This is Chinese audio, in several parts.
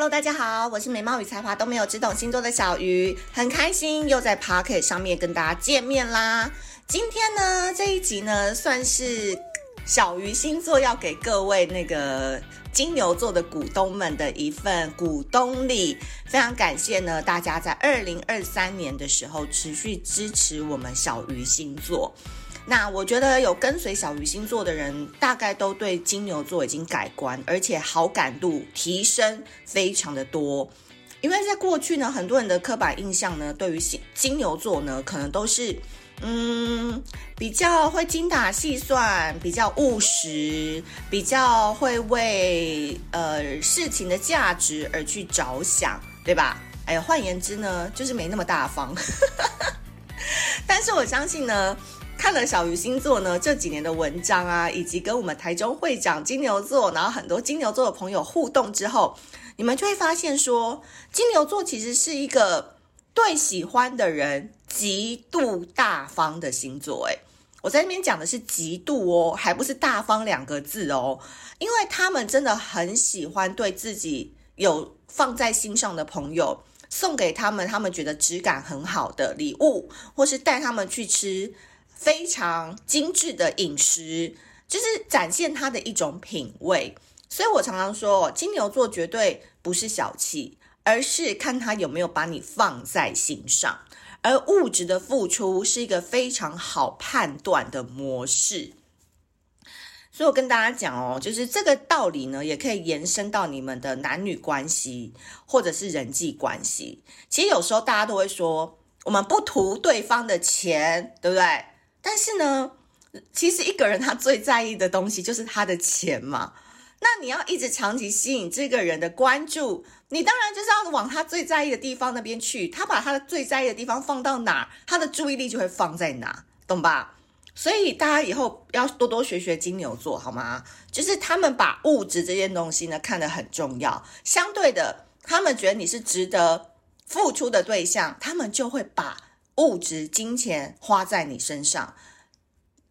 Hello，大家好，我是美貌与才华都没有，只懂星座的小鱼，很开心又在 Pocket 上面跟大家见面啦。今天呢，这一集呢，算是小鱼星座要给各位那个金牛座的股东们的一份股东礼，非常感谢呢，大家在二零二三年的时候持续支持我们小鱼星座。那我觉得有跟随小鱼星座的人，大概都对金牛座已经改观，而且好感度提升非常的多。因为在过去呢，很多人的刻板印象呢，对于金牛座呢，可能都是嗯比较会精打细算，比较务实，比较会为呃事情的价值而去着想，对吧？哎呀，换言之呢，就是没那么大方。但是我相信呢。看了小鱼星座呢这几年的文章啊，以及跟我们台中会长金牛座，然后很多金牛座的朋友互动之后，你们就会发现说，金牛座其实是一个对喜欢的人极度大方的星座。诶，我在那边讲的是极度哦，还不是大方两个字哦，因为他们真的很喜欢对自己有放在心上的朋友送给他们他们觉得质感很好的礼物，或是带他们去吃。非常精致的饮食，就是展现他的一种品味。所以我常常说，金牛座绝对不是小气，而是看他有没有把你放在心上。而物质的付出是一个非常好判断的模式。所以我跟大家讲哦，就是这个道理呢，也可以延伸到你们的男女关系或者是人际关系。其实有时候大家都会说，我们不图对方的钱，对不对？但是呢，其实一个人他最在意的东西就是他的钱嘛。那你要一直长期吸引这个人的关注，你当然就是要往他最在意的地方那边去。他把他的最在意的地方放到哪，他的注意力就会放在哪，懂吧？所以大家以后要多多学学金牛座，好吗？就是他们把物质这件东西呢看得很重要，相对的，他们觉得你是值得付出的对象，他们就会把。物质金钱花在你身上，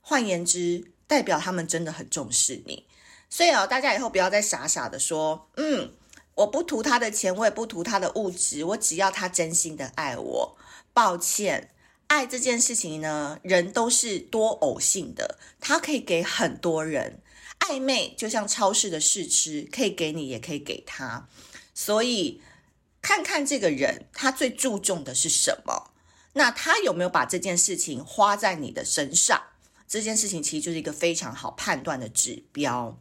换言之，代表他们真的很重视你。所以哦，大家以后不要再傻傻的说，嗯，我不图他的钱，我也不图他的物质，我只要他真心的爱我。抱歉，爱这件事情呢，人都是多偶性的，他可以给很多人。暧昧就像超市的试吃，可以给你，也可以给他。所以，看看这个人，他最注重的是什么？那他有没有把这件事情花在你的身上？这件事情其实就是一个非常好判断的指标。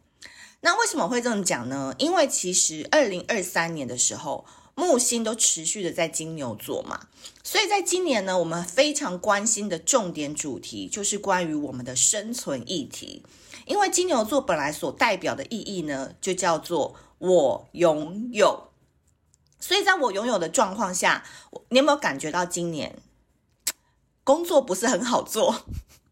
那为什么会这么讲呢？因为其实二零二三年的时候，木星都持续的在金牛座嘛，所以在今年呢，我们非常关心的重点主题就是关于我们的生存议题。因为金牛座本来所代表的意义呢，就叫做我拥有。所以在我拥有的状况下，你有没有感觉到今年？工作不是很好做，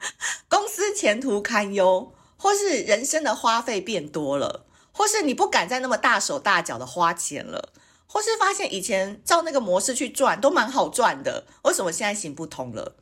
公司前途堪忧，或是人生的花费变多了，或是你不敢再那么大手大脚的花钱了，或是发现以前照那个模式去赚都蛮好赚的，为什么现在行不通了？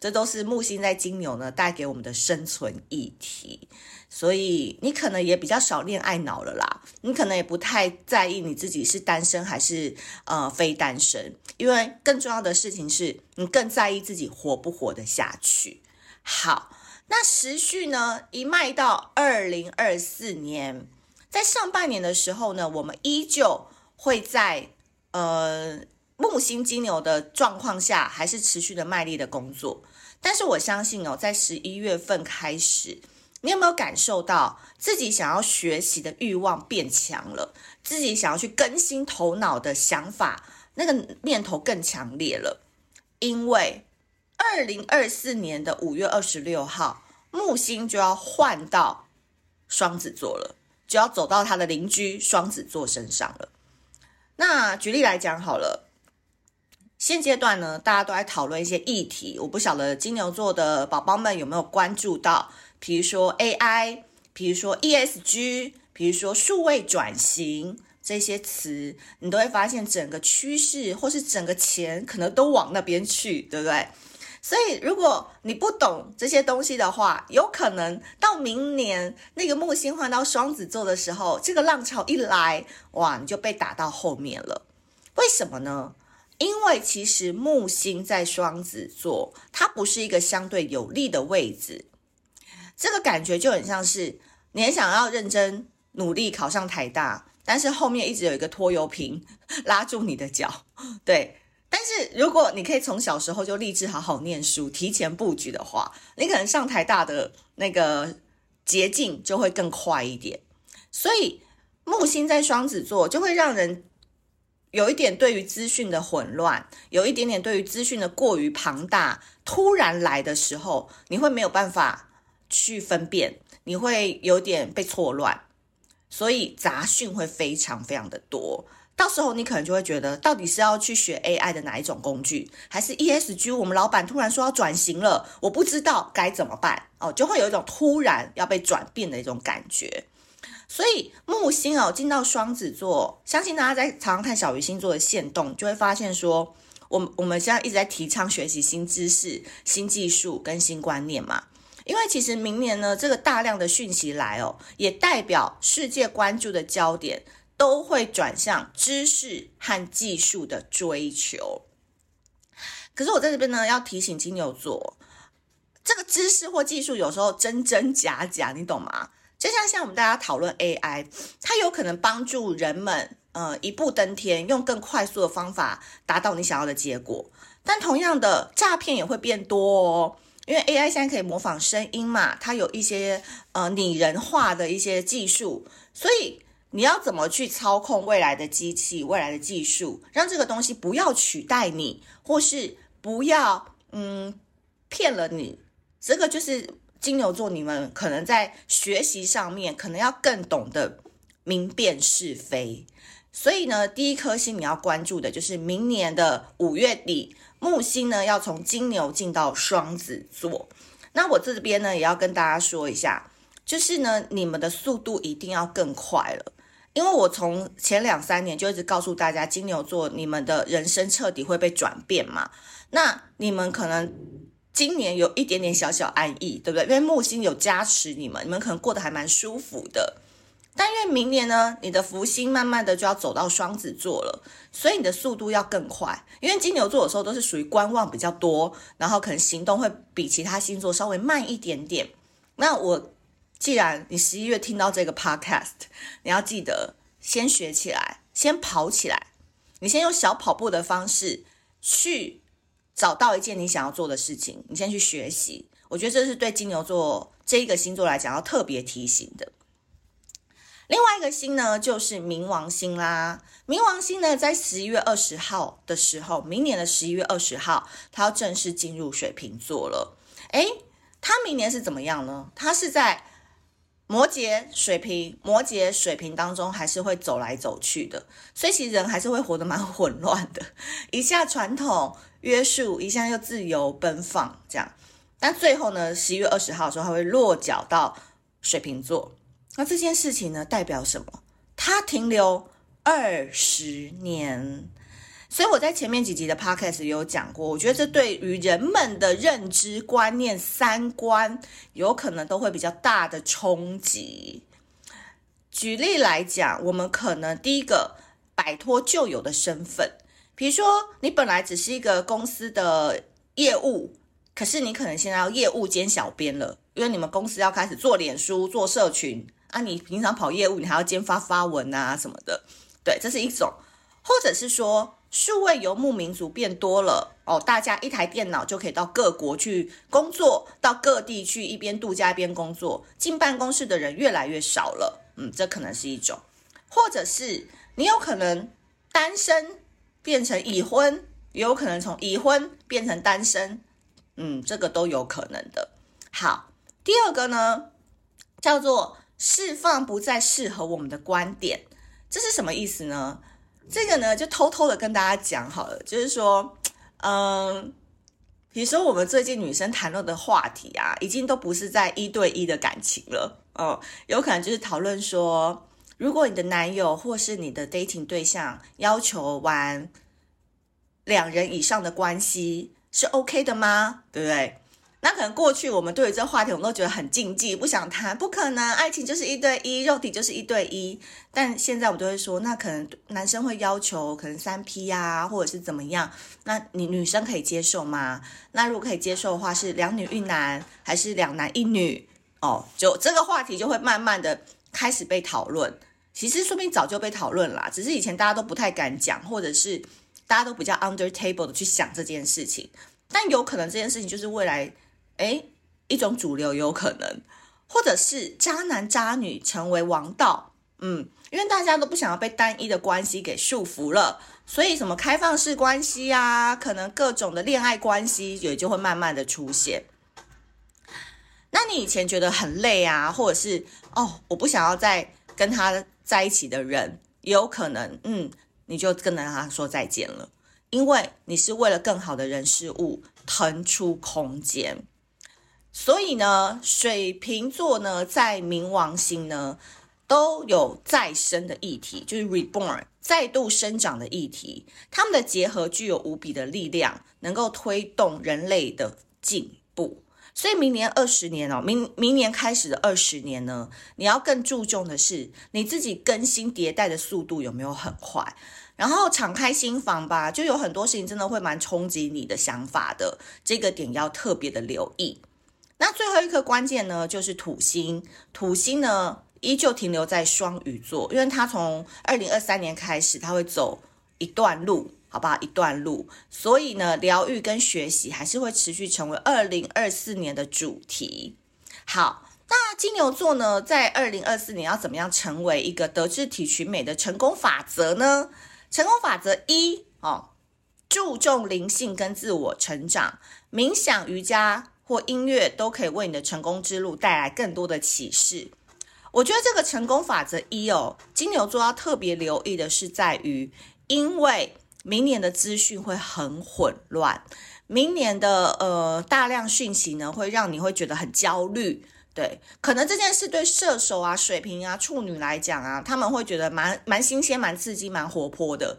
这都是木星在金牛呢带给我们的生存议题。所以你可能也比较少恋爱脑了啦，你可能也不太在意你自己是单身还是呃非单身，因为更重要的事情是你更在意自己活不活得下去。好，那时序呢，一迈到二零二四年，在上半年的时候呢，我们依旧会在呃木星金牛的状况下，还是持续的卖力的工作。但是我相信哦，在十一月份开始。你有没有感受到自己想要学习的欲望变强了？自己想要去更新头脑的想法，那个念头更强烈了。因为二零二四年的五月二十六号，木星就要换到双子座了，就要走到他的邻居双子座身上了。那举例来讲好了，现阶段呢，大家都在讨论一些议题，我不晓得金牛座的宝宝们有没有关注到。比如说 AI，比如说 ESG，比如说数位转型这些词，你都会发现整个趋势或是整个钱可能都往那边去，对不对？所以如果你不懂这些东西的话，有可能到明年那个木星换到双子座的时候，这个浪潮一来，哇，你就被打到后面了。为什么呢？因为其实木星在双子座，它不是一个相对有利的位置。这个感觉就很像是你很想要认真努力考上台大，但是后面一直有一个拖油瓶 拉住你的脚。对，但是如果你可以从小时候就立志好好念书，提前布局的话，你可能上台大的那个捷径就会更快一点。所以木星在双子座就会让人。有一点对于资讯的混乱，有一点点对于资讯的过于庞大，突然来的时候，你会没有办法去分辨，你会有点被错乱，所以杂讯会非常非常的多。到时候你可能就会觉得，到底是要去学 AI 的哪一种工具，还是 ESG？我们老板突然说要转型了，我不知道该怎么办哦，就会有一种突然要被转变的一种感觉。所以木星哦进到双子座，相信大家在常常看小鱼星座的线动，就会发现说，我我们现在一直在提倡学习新知识、新技术跟新观念嘛。因为其实明年呢，这个大量的讯息来哦，也代表世界关注的焦点都会转向知识和技术的追求。可是我在这边呢，要提醒金牛座，这个知识或技术有时候真真假假，你懂吗？就像像我们大家讨论 AI，它有可能帮助人们呃一步登天，用更快速的方法达到你想要的结果。但同样的诈骗也会变多哦，因为 AI 现在可以模仿声音嘛，它有一些呃拟人化的一些技术，所以你要怎么去操控未来的机器、未来的技术，让这个东西不要取代你，或是不要嗯骗了你，这个就是。金牛座，你们可能在学习上面可能要更懂得明辨是非，所以呢，第一颗星你要关注的就是明年的五月底，木星呢要从金牛进到双子座。那我这边呢也要跟大家说一下，就是呢你们的速度一定要更快了，因为我从前两三年就一直告诉大家，金牛座你们的人生彻底会被转变嘛，那你们可能。今年有一点点小小安逸，对不对？因为木星有加持你们，你们可能过得还蛮舒服的。但因为明年呢，你的福星慢慢的就要走到双子座了，所以你的速度要更快。因为金牛座有时候都是属于观望比较多，然后可能行动会比其他星座稍微慢一点点。那我既然你十一月听到这个 podcast，你要记得先学起来，先跑起来，你先用小跑步的方式去。找到一件你想要做的事情，你先去学习。我觉得这是对金牛座这一个星座来讲要特别提醒的。另外一个星呢，就是冥王星啦。冥王星呢，在十一月二十号的时候，明年的十一月二十号，它要正式进入水瓶座了。诶，它明年是怎么样呢？它是在摩羯、水瓶、摩羯、水瓶当中，还是会走来走去的。所以其实人还是会活得蛮混乱的，一下传统。约束一下又自由奔放，这样，但最后呢，十一月二十号的时候，它会落脚到水瓶座。那这件事情呢，代表什么？它停留二十年。所以我在前面几集的 podcast 有讲过，我觉得这对于人们的认知观念、三观，有可能都会比较大的冲击。举例来讲，我们可能第一个摆脱旧有的身份。比如说，你本来只是一个公司的业务，可是你可能现在要业务兼小编了，因为你们公司要开始做脸书、做社群啊。你平常跑业务，你还要兼发发文啊什么的。对，这是一种，或者是说，数位游牧民族变多了哦，大家一台电脑就可以到各国去工作，到各地去一边度假一边工作，进办公室的人越来越少了。嗯，这可能是一种，或者是你有可能单身。变成已婚，也有可能从已婚变成单身，嗯，这个都有可能的。好，第二个呢，叫做释放不再适合我们的观点，这是什么意思呢？这个呢，就偷偷的跟大家讲好了，就是说，嗯，比如说我们最近女生谈论的话题啊，已经都不是在一对一的感情了，哦，有可能就是讨论说。如果你的男友或是你的 dating 对象要求玩两人以上的关系，是 OK 的吗？对不对？那可能过去我们对于这话题，我们都觉得很禁忌，不想谈，不可能，爱情就是一对一，肉体就是一对一。但现在我们都会说，那可能男生会要求可能三 P 呀，或者是怎么样？那你女生可以接受吗？那如果可以接受的话，是两女一男，还是两男一女？哦，就这个话题就会慢慢的开始被讨论。其实说不定早就被讨论了，只是以前大家都不太敢讲，或者是大家都比较 under table 的去想这件事情。但有可能这件事情就是未来。诶，一种主流有可能，或者是渣男渣女成为王道，嗯，因为大家都不想要被单一的关系给束缚了，所以什么开放式关系啊，可能各种的恋爱关系也就会慢慢的出现。那你以前觉得很累啊，或者是哦，我不想要再跟他在一起的人，也有可能，嗯，你就跟他说再见了，因为你是为了更好的人事物腾出空间。所以呢，水瓶座呢，在冥王星呢，都有再生的议题，就是 reborn 再度生长的议题。他们的结合具有无比的力量，能够推动人类的进步。所以明年二十年哦，明明年开始的二十年呢，你要更注重的是你自己更新迭代的速度有没有很快，然后敞开心房吧，就有很多事情真的会蛮冲击你的想法的，这个点要特别的留意。那最后一颗关键呢，就是土星。土星呢，依旧停留在双鱼座，因为它从二零二三年开始，它会走一段路，好不好？一段路。所以呢，疗愈跟学习还是会持续成为二零二四年的主题。好，那金牛座呢，在二零二四年要怎么样成为一个德智体群美的成功法则呢？成功法则一哦，注重灵性跟自我成长，冥想、瑜伽。或音乐都可以为你的成功之路带来更多的启示。我觉得这个成功法则一哦，金牛座要特别留意的是在于，因为明年的资讯会很混乱，明年的呃大量讯息呢，会让你会觉得很焦虑。对，可能这件事对射手啊、水瓶啊、处女来讲啊，他们会觉得蛮蛮新鲜、蛮刺激、蛮活泼的。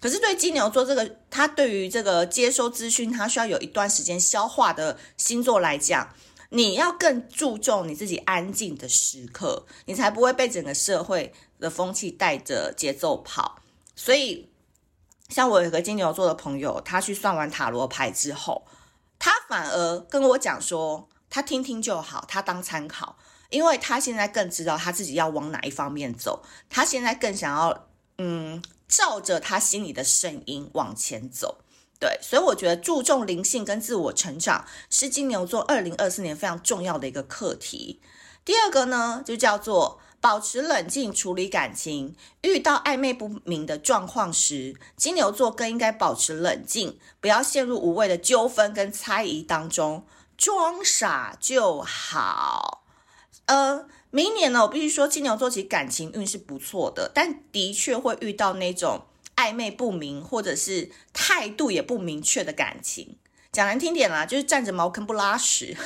可是对金牛座这个，他对于这个接收资讯，他需要有一段时间消化的星座来讲，你要更注重你自己安静的时刻，你才不会被整个社会的风气带着节奏跑。所以，像我有个金牛座的朋友，他去算完塔罗牌之后，他反而跟我讲说，他听听就好，他当参考，因为他现在更知道他自己要往哪一方面走，他现在更想要，嗯。照着他心里的声音往前走，对，所以我觉得注重灵性跟自我成长是金牛座二零二四年非常重要的一个课题。第二个呢，就叫做保持冷静处理感情，遇到暧昧不明的状况时，金牛座更应该保持冷静，不要陷入无谓的纠纷跟猜疑当中，装傻就好。呃。明年呢，我必须说，金牛座其实感情运是不错的，但的确会遇到那种暧昧不明或者是态度也不明确的感情。讲难听点啦，就是占着茅坑不拉屎。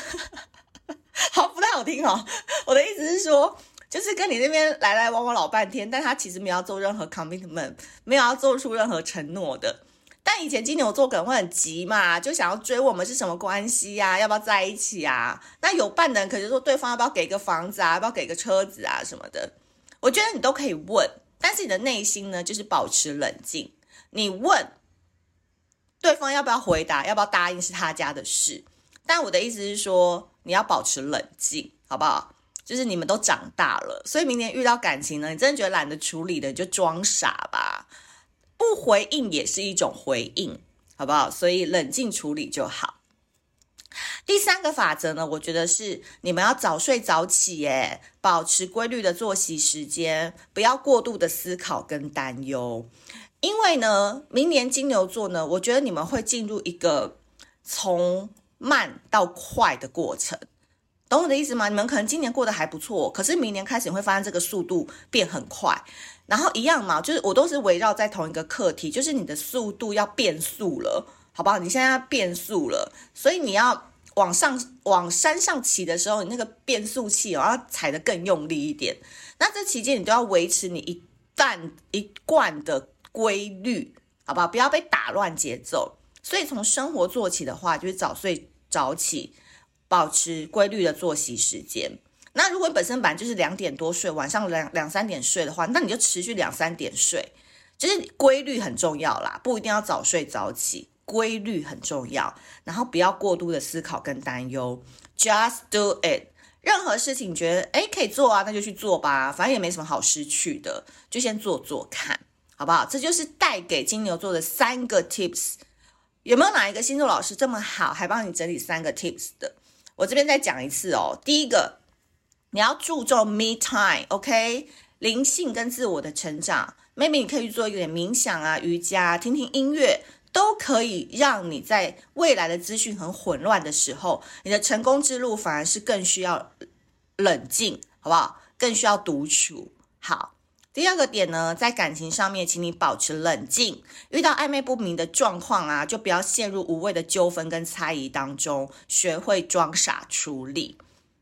好，不太好听哦。我的意思是说，就是跟你那边来来往往老半天，但他其实没有做任何 commitment，没有要做出任何承诺的。但以前金牛座可能会很急嘛，就想要追我们是什么关系呀、要不要在一起啊？那有伴的人可能说对方要不要给个房子啊？要不要给个车子啊什么的？我觉得你都可以问，但是你的内心呢，就是保持冷静。你问对方要不要回答，要不要答应是他家的事。但我的意思是说，你要保持冷静，好不好？就是你们都长大了，所以明年遇到感情呢，你真的觉得懒得处理的，你就装傻吧。不回应也是一种回应，好不好？所以冷静处理就好。第三个法则呢，我觉得是你们要早睡早起，耶，保持规律的作息时间，不要过度的思考跟担忧。因为呢，明年金牛座呢，我觉得你们会进入一个从慢到快的过程。懂我的意思吗？你们可能今年过得还不错，可是明年开始你会发现这个速度变很快，然后一样嘛，就是我都是围绕在同一个课题，就是你的速度要变速了，好不好？你现在要变速了，所以你要往上往山上骑的时候，你那个变速器哦要踩得更用力一点。那这期间你都要维持你一旦一贯的规律，好不好？不要被打乱节奏。所以从生活做起的话，就是早睡早起，保持规律的作息时间。那如果你本身本来就是两点多睡，晚上两两三点睡的话，那你就持续两三点睡，就是规律很重要啦，不一定要早睡早起，规律很重要。然后不要过度的思考跟担忧，just do it。任何事情你觉得诶可以做啊，那就去做吧，反正也没什么好失去的，就先做做看，好不好？这就是带给金牛座的三个 tips。有没有哪一个星座老师这么好，还帮你整理三个 tips 的？我这边再讲一次哦。第一个。你要注重 me time，OK？灵性跟自我的成长，maybe 你可以做一点冥想啊、瑜伽，听听音乐，都可以让你在未来的资讯很混乱的时候，你的成功之路反而是更需要冷静，好不好？更需要独处。好，第二个点呢，在感情上面，请你保持冷静，遇到暧昧不明的状况啊，就不要陷入无谓的纠纷跟猜疑当中，学会装傻处理。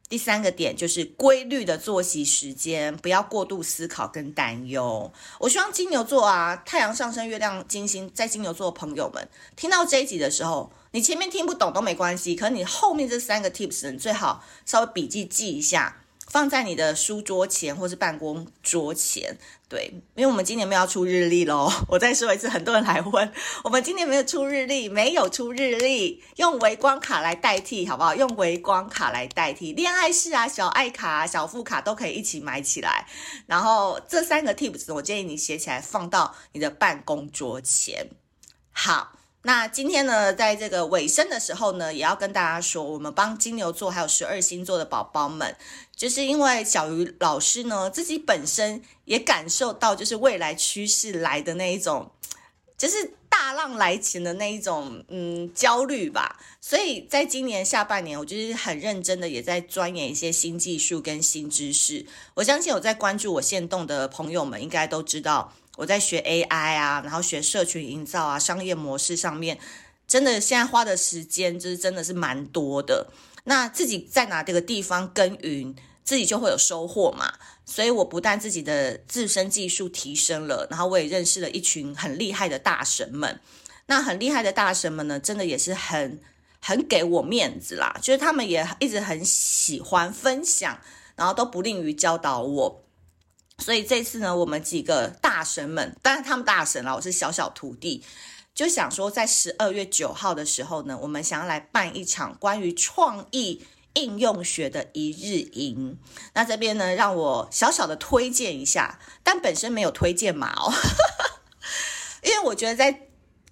第三个点就是规律的作息时间，不要过度思考跟担忧。我希望金牛座啊，太阳上升、月亮、金星在金牛座的朋友们，听到这一集的时候，你前面听不懂都没关系，可你后面这三个 tips，你最好稍微笔记记一下。放在你的书桌前或是办公桌前，对，因为我们今年没有要出日历喽。我再说一次，很多人来问，我们今年没有出日历，没有出日历，用微光卡来代替，好不好？用微光卡来代替，恋爱式啊、小爱卡啊、小副卡都可以一起买起来。然后这三个 tips，我建议你写起来，放到你的办公桌前。好。那今天呢，在这个尾声的时候呢，也要跟大家说，我们帮金牛座还有十二星座的宝宝们，就是因为小鱼老师呢，自己本身也感受到，就是未来趋势来的那一种，就是大浪来前的那一种，嗯，焦虑吧。所以在今年下半年，我就是很认真的，也在钻研一些新技术跟新知识。我相信有在关注我线动的朋友们，应该都知道。我在学 AI 啊，然后学社群营造啊，商业模式上面，真的现在花的时间就是真的是蛮多的。那自己在哪这个地方耕耘，自己就会有收获嘛。所以我不但自己的自身技术提升了，然后我也认识了一群很厉害的大神们。那很厉害的大神们呢，真的也是很很给我面子啦，就是他们也一直很喜欢分享，然后都不吝于教导我。所以这次呢，我们几个大神们，当然他们大神了，我是小小徒弟，就想说在十二月九号的时候呢，我们想要来办一场关于创意应用学的一日营。那这边呢，让我小小的推荐一下，但本身没有推荐码哦，因为我觉得在。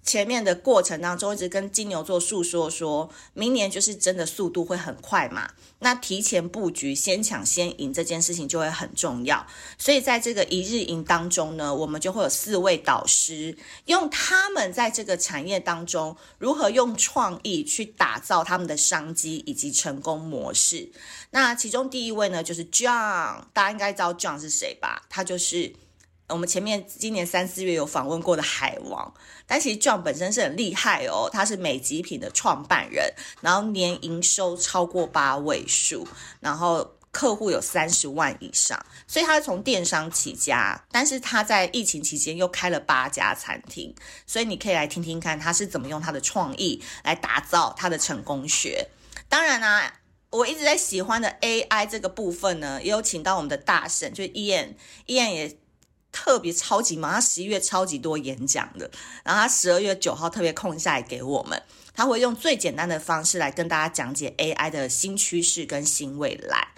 前面的过程当中，一直跟金牛座诉说，说明年就是真的速度会很快嘛。那提前布局，先抢先赢这件事情就会很重要。所以在这个一日营当中呢，我们就会有四位导师，用他们在这个产业当中如何用创意去打造他们的商机以及成功模式。那其中第一位呢，就是 John，大家应该知道 John 是谁吧？他就是。我们前面今年三四月有访问过的海王，但其实 John 本身是很厉害哦，他是美极品的创办人，然后年营收超过八位数，然后客户有三十万以上，所以他是从电商起家，但是他在疫情期间又开了八家餐厅，所以你可以来听听看他是怎么用他的创意来打造他的成功学。当然啦、我一直在喜欢的 AI 这个部分呢，也有请到我们的大神，就是 Ian，Ian 也。特别超级忙，他十一月超级多演讲的，然后他十二月九号特别空下来给我们，他会用最简单的方式来跟大家讲解 AI 的新趋势跟新未来。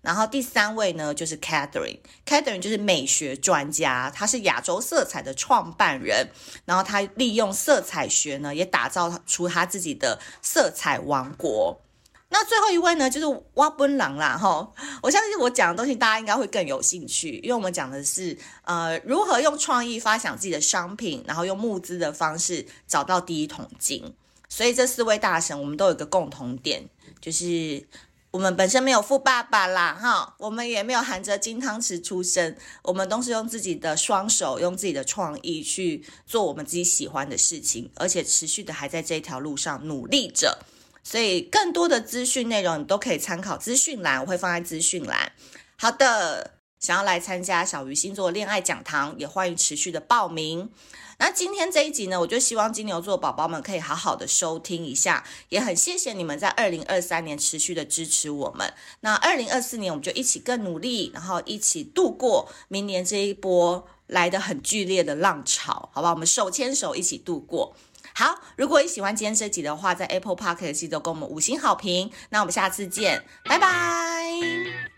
然后第三位呢，就是 Catherine，Catherine 就是美学专家，他是亚洲色彩的创办人，然后他利用色彩学呢，也打造出他自己的色彩王国。那最后一位呢，就是挖奔狼啦，哈！我相信我讲的东西大家应该会更有兴趣，因为我们讲的是呃如何用创意发想自己的商品，然后用募资的方式找到第一桶金。所以这四位大神，我们都有一个共同点，就是我们本身没有富爸爸啦，哈，我们也没有含着金汤匙出生，我们都是用自己的双手，用自己的创意去做我们自己喜欢的事情，而且持续的还在这条路上努力着。所以更多的资讯内容你都可以参考资讯栏，我会放在资讯栏。好的。想要来参加小鱼星座恋爱讲堂，也欢迎持续的报名。那今天这一集呢，我就希望金牛座宝宝们可以好好的收听一下，也很谢谢你们在二零二三年持续的支持我们。那二零二四年我们就一起更努力，然后一起度过明年这一波来的很剧烈的浪潮，好吧？我们手牵手一起度过。好，如果你喜欢今天这集的话，在 Apple Podcast 记得给我们五星好评。那我们下次见，拜拜。